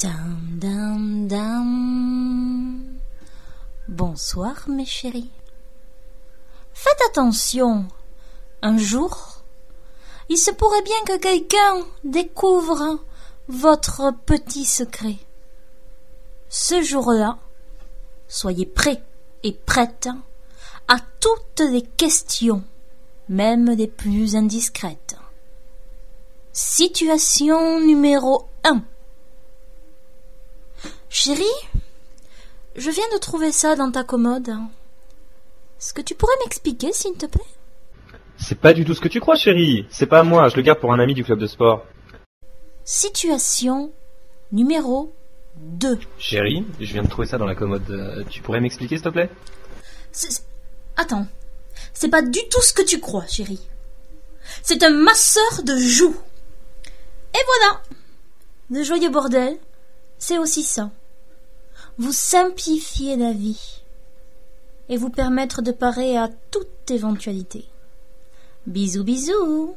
Dam. Bonsoir, mes chéris. Faites attention. Un jour, il se pourrait bien que quelqu'un découvre votre petit secret. Ce jour-là, soyez prêts et prêtes à toutes les questions, même les plus indiscrètes. Situation numéro 1. Chérie, je viens de trouver ça dans ta commode. Est-ce que tu pourrais m'expliquer, s'il te plaît? C'est pas du tout ce que tu crois, chérie. C'est pas moi, je le garde pour un ami du club de sport. Situation numéro 2. Chérie, je viens de trouver ça dans la commode. Euh, tu pourrais m'expliquer, s'il te plaît? C'est- c'est- Attends, c'est pas du tout ce que tu crois, chérie. C'est un masseur de joues. Et voilà Le joyeux bordel, c'est aussi ça. Vous simplifiez la vie et vous permettre de parer à toute éventualité. Bisous bisous